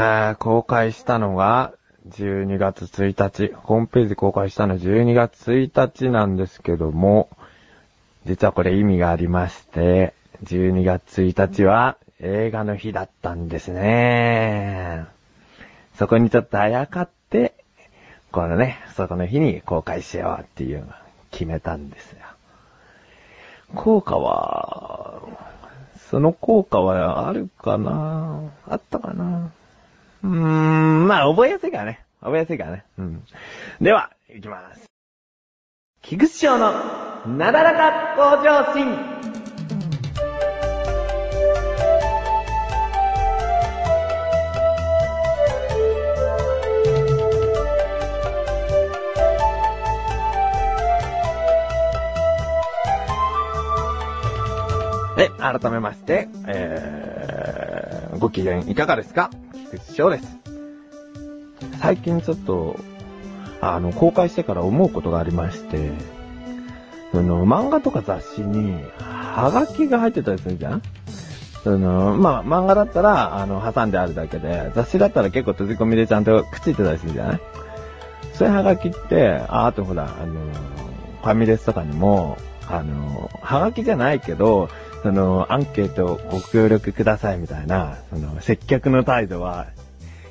あ公開したのが、12月1日。ホームページ公開したの12月1日なんですけども、実はこれ意味がありまして、12月1日は映画の日だったんですね。そこにちょっとあやかって、このね、そこの日に公開しようっていうのを決めたんですよ。効果は、その効果はあるかな？あったかな？うーん、まあ覚えやすいからね。覚えやすいからね。うん。では、行きます。菊池賞のなだらか向上心。え、改めまして、えー、ご機嫌いかがですか？菊池翔です。最近ちょっと、あの、公開してから思うことがありまして、その、漫画とか雑誌に、はがきが入ってたりするじゃん？その、まあ、漫画だったら、あの、挟んであるだけで、雑誌だったら結構閉じ込みでちゃんとくっついてたりするじゃない？そういうはがきって、あ、あとほら、あの、ファミレスとかにも、あの、はがきじゃないけど、その、アンケートをご協力くださいみたいな、その、接客の態度は、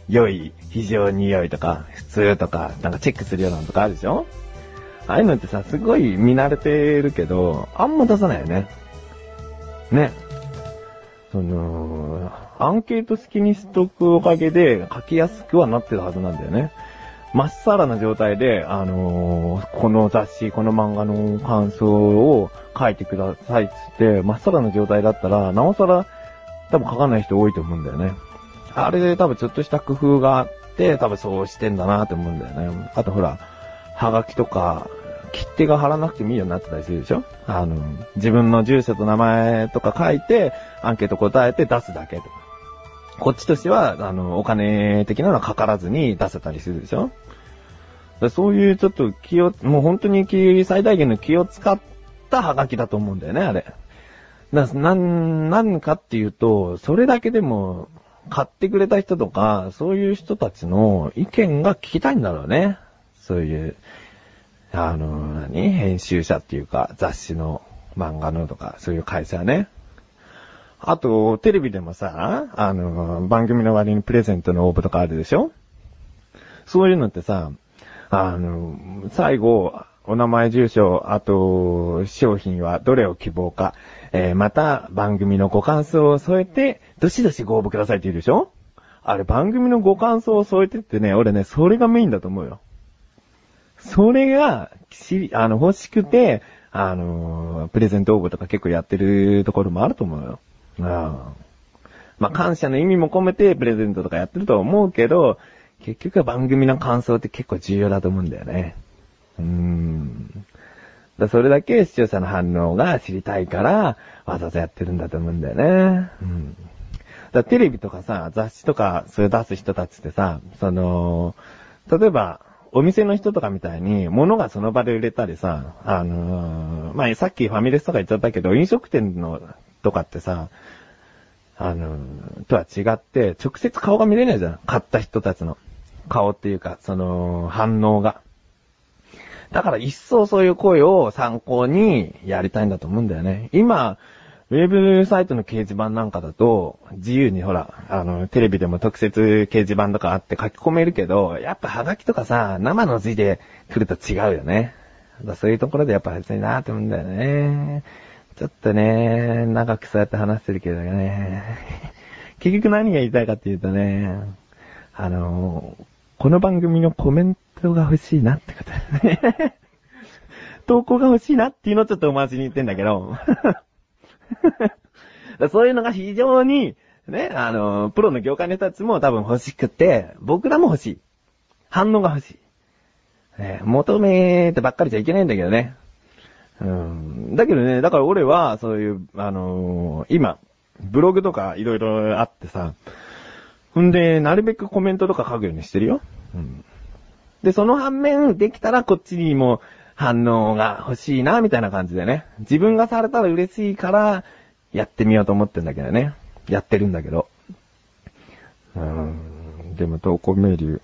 良い、非常に良いとか、普通とか、なんかチェックするようなのとかあるでしょ？ああいうのってさ、すごい見慣れてるけど、あんま出さないよね。ね。その、アンケート好きにしとくおかげで書きやすくはなってるはずなんだよね。まっさらな状態で、あのーこの雑誌、この漫画の感想を書いてくださいっつって、まっさらな状態だったら、なおさら多分書かない人多いと思うんだよね。あれで多分ちょっとした工夫があって、多分そうしてんだなって思うんだよね。あとほら、はがきとか、切手が貼らなくてもいいようになってたりするでしょ？あの、自分の住所と名前とか書いて、アンケート答えて出すだけとか。こっちとしては、あの、お金的なのはかからずに出せたりするでしょ？そういうちょっと気を、もう本当に気、最大限の気を使ったハガキだと思うんだよね、あれ。だからなん、なんかっていうと、それだけでも、買ってくれた人とか、そういう人たちの意見が聞きたいんだろうね。そういう、あの、何？編集者っていうか、雑誌の、漫画のとか、そういう会社ね。あと、テレビでもさ、あの、番組の割にプレゼントの応募とかあるでしょ？そういうのってさ、あの、最後、お名前、住所、あと、商品はどれを希望か、えーまた、番組のご感想を添えて、どしどしご応募くださいって言うでしょ？あれ、番組のご感想を添えてってね、俺ね、それがメインだと思うよ。それが、し、あの、欲しくて、あの、プレゼント応募とか結構やってるところもあると思うよ。うん。まあ、感謝の意味も込めてプレゼントとかやってるとは思うけど、結局は番組の感想って結構重要だと思うんだよね。うーん。だそれだけ視聴者の反応が知りたいから、わざわざやってるんだと思うんだよね。うん。だテレビとかさ、雑誌とか、それ出す人たちってさ、その、例えば、お店の人とかみたいに、物がその場で売れたりさ、あのーまあ、さっきファミレスとか言っちゃったけど、飲食店の、とかってさ、あのとは違って、直接顔が見れないじゃん。買った人たちの。顔っていうか、その、反応が。だから一層そういう声を参考にやりたいんだと思うんだよね。今、ウェブサイトの掲示板なんかだと、自由にほら、あの、テレビでも特設掲示板とかあって書き込めるけど、やっぱハガキとかさ、生の字で来ると違うよね。だそういうところでやっぱ別になって思うんだよね。ちょっとね、長くそうやって話してるけどね。結局何が言いたいかっていうとね、あの、この番組のコメントが欲しいなってことだね。投稿が欲しいなっていうのをちょっとお待ちに言ってんだけど。そういうのが非常に、ね、あの、プロの業界の人たちも多分欲しくて、僕らも欲しい。反応が欲しい。ね、求めてばっかりじゃいけないんだけどね。うん。だけどね、だから俺は、そういう、あのー今、ブログとかいろいろあってさ、ほんで、なるべくコメントとか書くようにしてるよ。うん。で、その反面、できたらこっちにも反応が欲しいな、みたいな感じでね。自分がされたら嬉しいから、やってみようと思ってんだけどね。やってるんだけど。うん。でも投稿メール、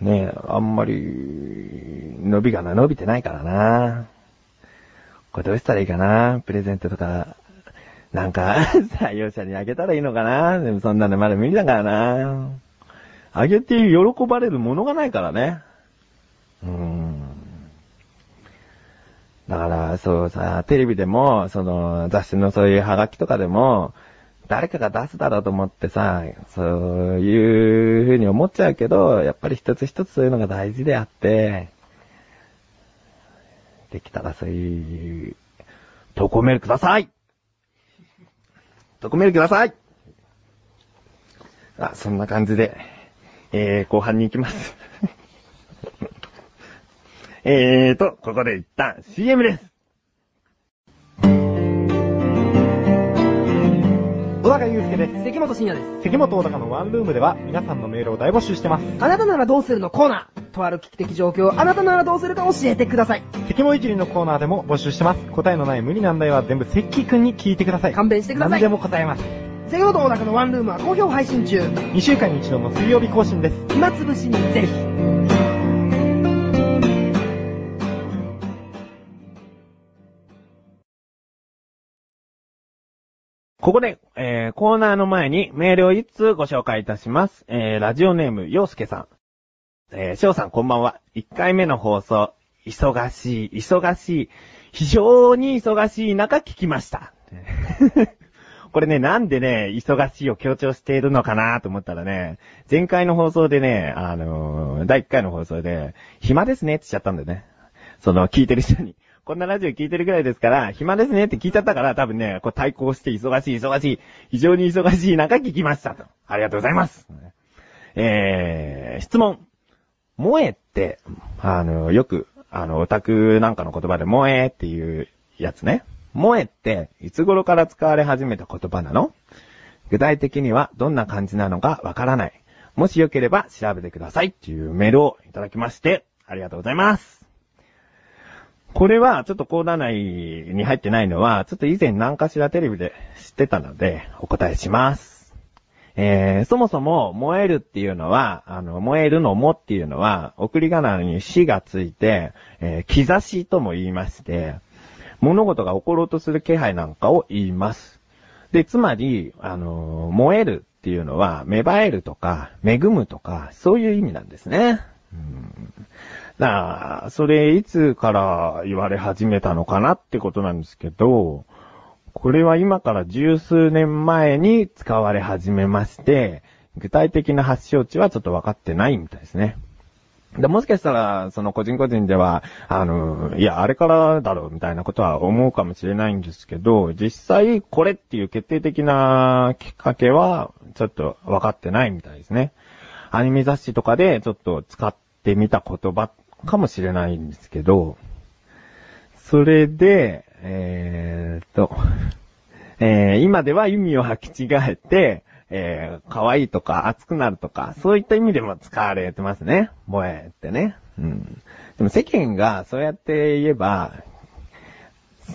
ね、あんまり、伸びがな、伸びてないからな。これどうしたらいいかな？プレゼントとか、なんか、採用者にあげたらいいのかな？でもそんなのまだ無理だからな。あげて喜ばれるものがないからね。うーん。だから、そうさ、テレビでも、その、雑誌のそういうハガキとかでも、誰かが出すだろうと思ってさ、そういう風に思っちゃうけど、やっぱり一つ一つそういうのが大事であって、できたらそういう、投稿メールください投稿メールくださいあ、そんな感じで、えー、後半に行きます。えーと、ここで一旦 CM です。小高祐介です。関本信也です。関本小高のワンルームでは皆さんのメールを大募集してます。あなたならどうするの？コーナー。とある危機的状況、あなたならどうするか教えてください。関本いじりのコーナーでも募集してます。答えのない無理難題は全部関くんに聞いてください。勘弁してください何でも答えます。関本小高のワンルームは好評配信中。2週間に一度の水曜日更新です。暇つぶしにぜひ。ここで、えー、コーナーの前にメールを一通ご紹介いたします。えー、ラジオネーム、ようすけさん。えー、しょうさんこんばんは。1回目の放送、忙しい、忙しい、非常に忙しい中聞きました。これね、なんでね、忙しいを強調しているのかなと思ったらね、前回の放送でね、あのー第1回の放送で、暇ですねって言っちゃったんだよね。その、聞いてる人に。こんなラジオ聞いてるぐらいですから、暇ですねって聞いちゃったから、多分ね、こう対抗して忙しい、忙しい、非常に忙しい中聞きましたと。ありがとうございます。えー、質問。萌えって、あの、よく、あの、オタクなんかの言葉で萌えっていうやつね。萌えって、いつ頃から使われ始めた言葉なの？具体的にはどんな感じなのかわからない。もしよければ調べてくださいっていうメールをいただきまして、ありがとうございます。これは、ちょっとコーナー内に入ってないのは、ちょっと以前何かしらテレビで知ってたので、お答えします。えー、そもそも、燃えるっていうのは、あの、燃えるのもっていうのは、送り仮名に死がついて、えー、兆しとも言いまして、物事が起ころうとする気配なんかを言います。で、つまり、あの、燃えるっていうのは、芽生えるとか、恵むとか、そういう意味なんですね。うんだから、それいつから言われ始めたのかなってことなんですけど、これは今から十数年前に使われ始めまして、具体的な発祥地はちょっと分かってないみたいですね。でもしかしたら、その個人個人では、あの、いや、あれからだろうみたいなことは思うかもしれないんですけど、実際これっていう決定的なきっかけは、ちょっと分かってないみたいですね。アニメ雑誌とかでちょっと使ってみた言葉かもしれないんですけど、それで、えーっと、えー今では意味を履き違えて、えー、可愛いとか熱くなるとか、そういった意味でも使われてますね。萌えってね。うん。でも世間がそうやって言えば、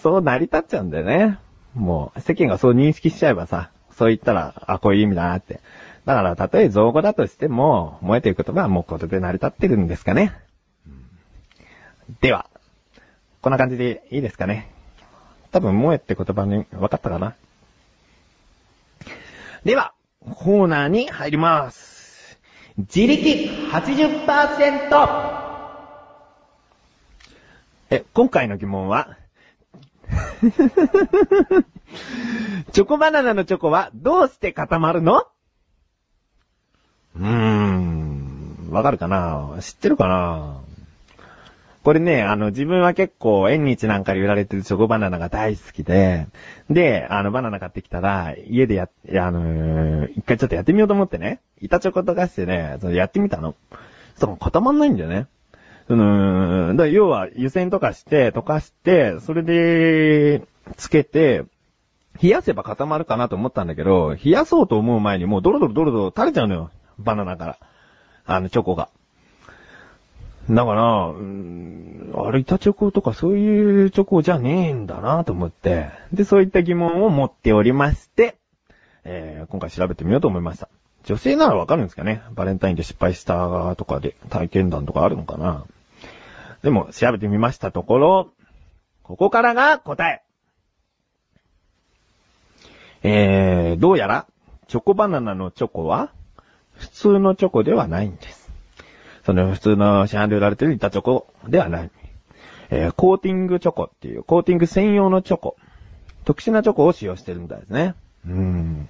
そう成り立っちゃうんだよね。もう、世間がそう認識しちゃえばさ、そう言ったら、あ、こういう意味だなって。だから、たとえ造語だとしても、萌えという言葉はもうこれで成り立ってるんですかね。では、こんな感じでいいですかね。多分、萌えって言葉に分かったかな。では、コーナーに入ります。自力 80%! え、今回の疑問は、チョコバナナのチョコはどうして固まるの？うーん、わかるかな？知ってるかな？これね、あの、自分は結構、縁日なんかで売られてるチョコバナナが大好きで、で、あの、バナナ買ってきたら、家でや、あのー一回ちょっとやってみようと思ってね、板チョコとかしてね、そのやってみたの。その固まんないんだよね。その、だ要は湯煎とかして、溶かして、それで、つけて、冷やせば固まるかなと思ったんだけど、冷やそうと思う前にもうドロドロドロドロ垂れちゃうのよ。バナナから。あの、チョコが。だから、うーんあれ、板チョコとかそういうチョコじゃねえんだなと思って。で、そういった疑問を持っておりまして、えー、今回調べてみようと思いました。女性ならわかるんですかね？バレンタインで失敗したとかで体験談とかあるのかな？でも、調べてみましたところ、ここからが答え。えー、どうやら、チョコバナナのチョコは、普通のチョコではないんです。その普通の市販で売られてる板チョコではない。えー、コーティングチョコっていう、コーティング専用のチョコ。特殊なチョコを使用してるみたいですね。うん。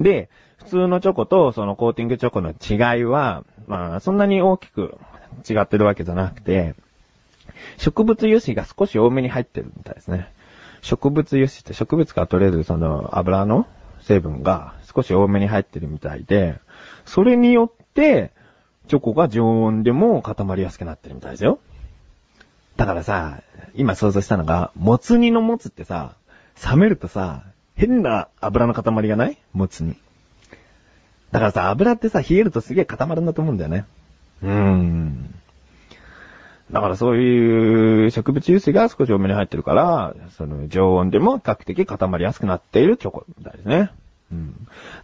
で、普通のチョコとそのコーティングチョコの違いは、まあ、そんなに大きく違ってるわけじゃなくて、植物油脂が少し多めに入ってるみたいですね。植物油脂って植物から取れるその油の成分が少し多めに入ってるみたいで、それによって、チョコが常温でも固まりやすくなってるみたいですよ。だからさ、今想像したのが、もつ煮のもつってさ、冷めるとさ、変な油の塊がない？もつ煮。だからさ、油ってさ、冷えるとすげえ固まるんだと思うんだよね。うーん。だからそういう植物油脂が少し多めに入ってるから、その常温でも比較的固まりやすくなっているチョコみたいですね。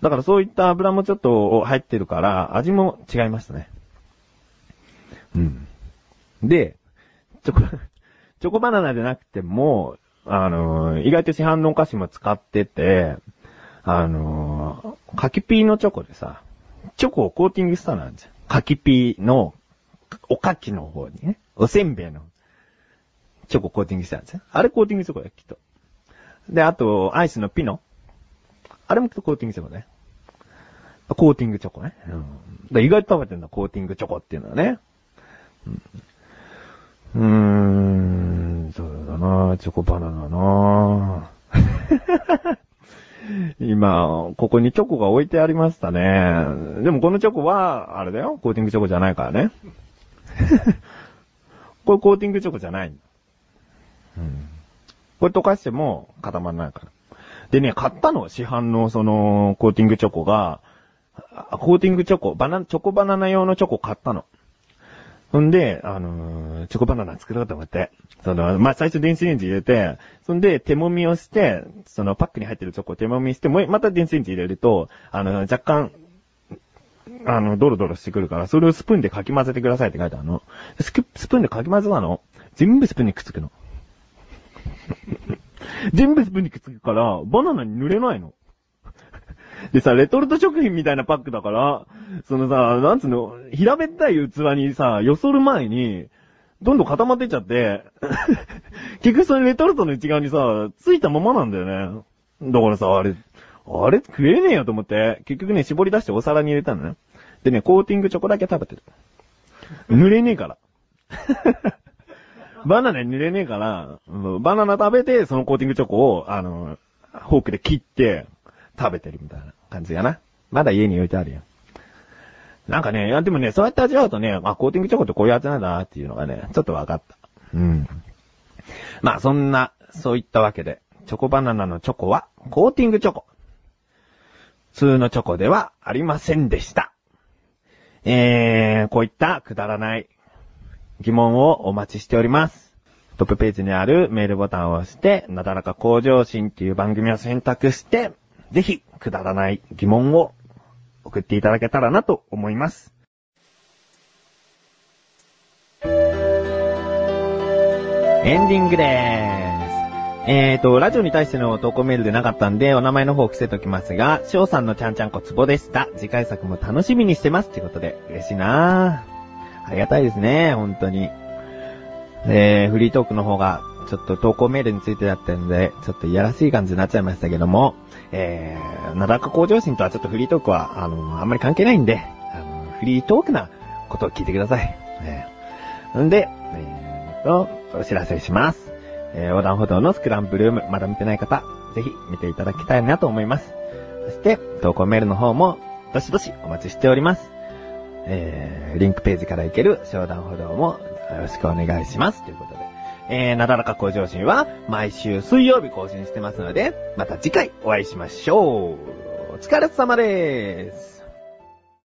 だからそういった油もちょっと入ってるから、味も違いますね。うん。で、チョコ、チョコバナナでなくても、あの、意外と市販のお菓子も使ってて、あの、柿ピーのチョコでさ、チョコをコーティングしたなんですよ。柿ピーの、おかきの方にね、おせんべいの、チョココーティングしたんですよ。あれコーティングチョコだよ、きっと。で、あと、アイスのピノ。あれもきっとコーティングチョコね。コーティングチョコね。うん。意外と食べてんだ、コーティングチョコっていうのはね。うん。うーん、そうだなチョコバナナな 今、ここにチョコが置いてありましたね。でもこのチョコは、あれだよ、コーティングチョコじゃないからね。これコーティングチョコじゃない。うん。これ溶かしても固まらないから。でね、買ったの市販のその、コーティングチョコが、コーティングチョコ、バナ、チョコバナナ用のチョコ買ったの。ほんで、あのーチョコバナナ作ろうと思って。その、まあ、最初電子レンジ入れて、そんで手揉みをして、そのパックに入ってるチョコを手揉みして、もうまた電子レンジ入れると、あの、若干、あの、ドロドロしてくるから、それをスプーンでかき混ぜてくださいって書いてあるの。スクスプーンでかき混ぜたの全部スプーンにくっつくの。全部スプーンにつくから、バナナに塗れないの。でさ、レトルト食品みたいなパックだから、そのさ、なんつうの、平べったい器にさ、よそる前に、どんどん固まってっちゃって、結局それレトルトの内側にさ、ついたままなんだよね。だからさ、あれ、あれ食えねえよと思って、結局ね、絞り出してお皿に入れたのね。でね、コーティングチョコだけ食べてる。濡れねえから。バナナに濡れねえから、バナナ食べて、そのコーティングチョコを、あの、フォークで切って、食べてるみたいな感じかな。まだ家に置いてあるよ。なんかね、いやでもね、そうやって味わうとね、あ、コーティングチョコってこういうやつなんだなっていうのがね、ちょっと分かった。うん。まあそんな、そういったわけで、チョコバナナのチョコは、コーティングチョコ。普通のチョコではありませんでした。えー、こういったくだらない疑問をお待ちしております。トップページにあるメールボタンを押して、なだらか向上心っていう番組を選択して、ぜひ、くだらない疑問を送っていただけたらなと思います。エンディングでーす。えーと、ラジオに対しての投稿メールでなかったんで、お名前の方を伏せときますが、翔さんのちゃんちゃんこツボでした。次回作も楽しみにしてます。ということで、嬉しいなぁ。ありがたいですね、本当に。えー、フリートークの方が、ちょっと投稿メールについてだったので、ちょっといやらしい感じになっちゃいましたけども、えー、なだか向上心とはちょっとフリートークは、あの、あんまり関係ないんで、あの、フリートークなことを聞いてください。えー、んで、えーと、お知らせします。えー、横断歩道のスクランブルーム、まだ見てない方、ぜひ見ていただきたいなと思います。そして、投稿メールの方も、どしどしお待ちしております。えー、リンクページから行ける商談歩道もよろしくお願いします。ということで。えー、なだらか向上心は毎週水曜日更新してますので、また次回お会いしましょう。お疲れ様です。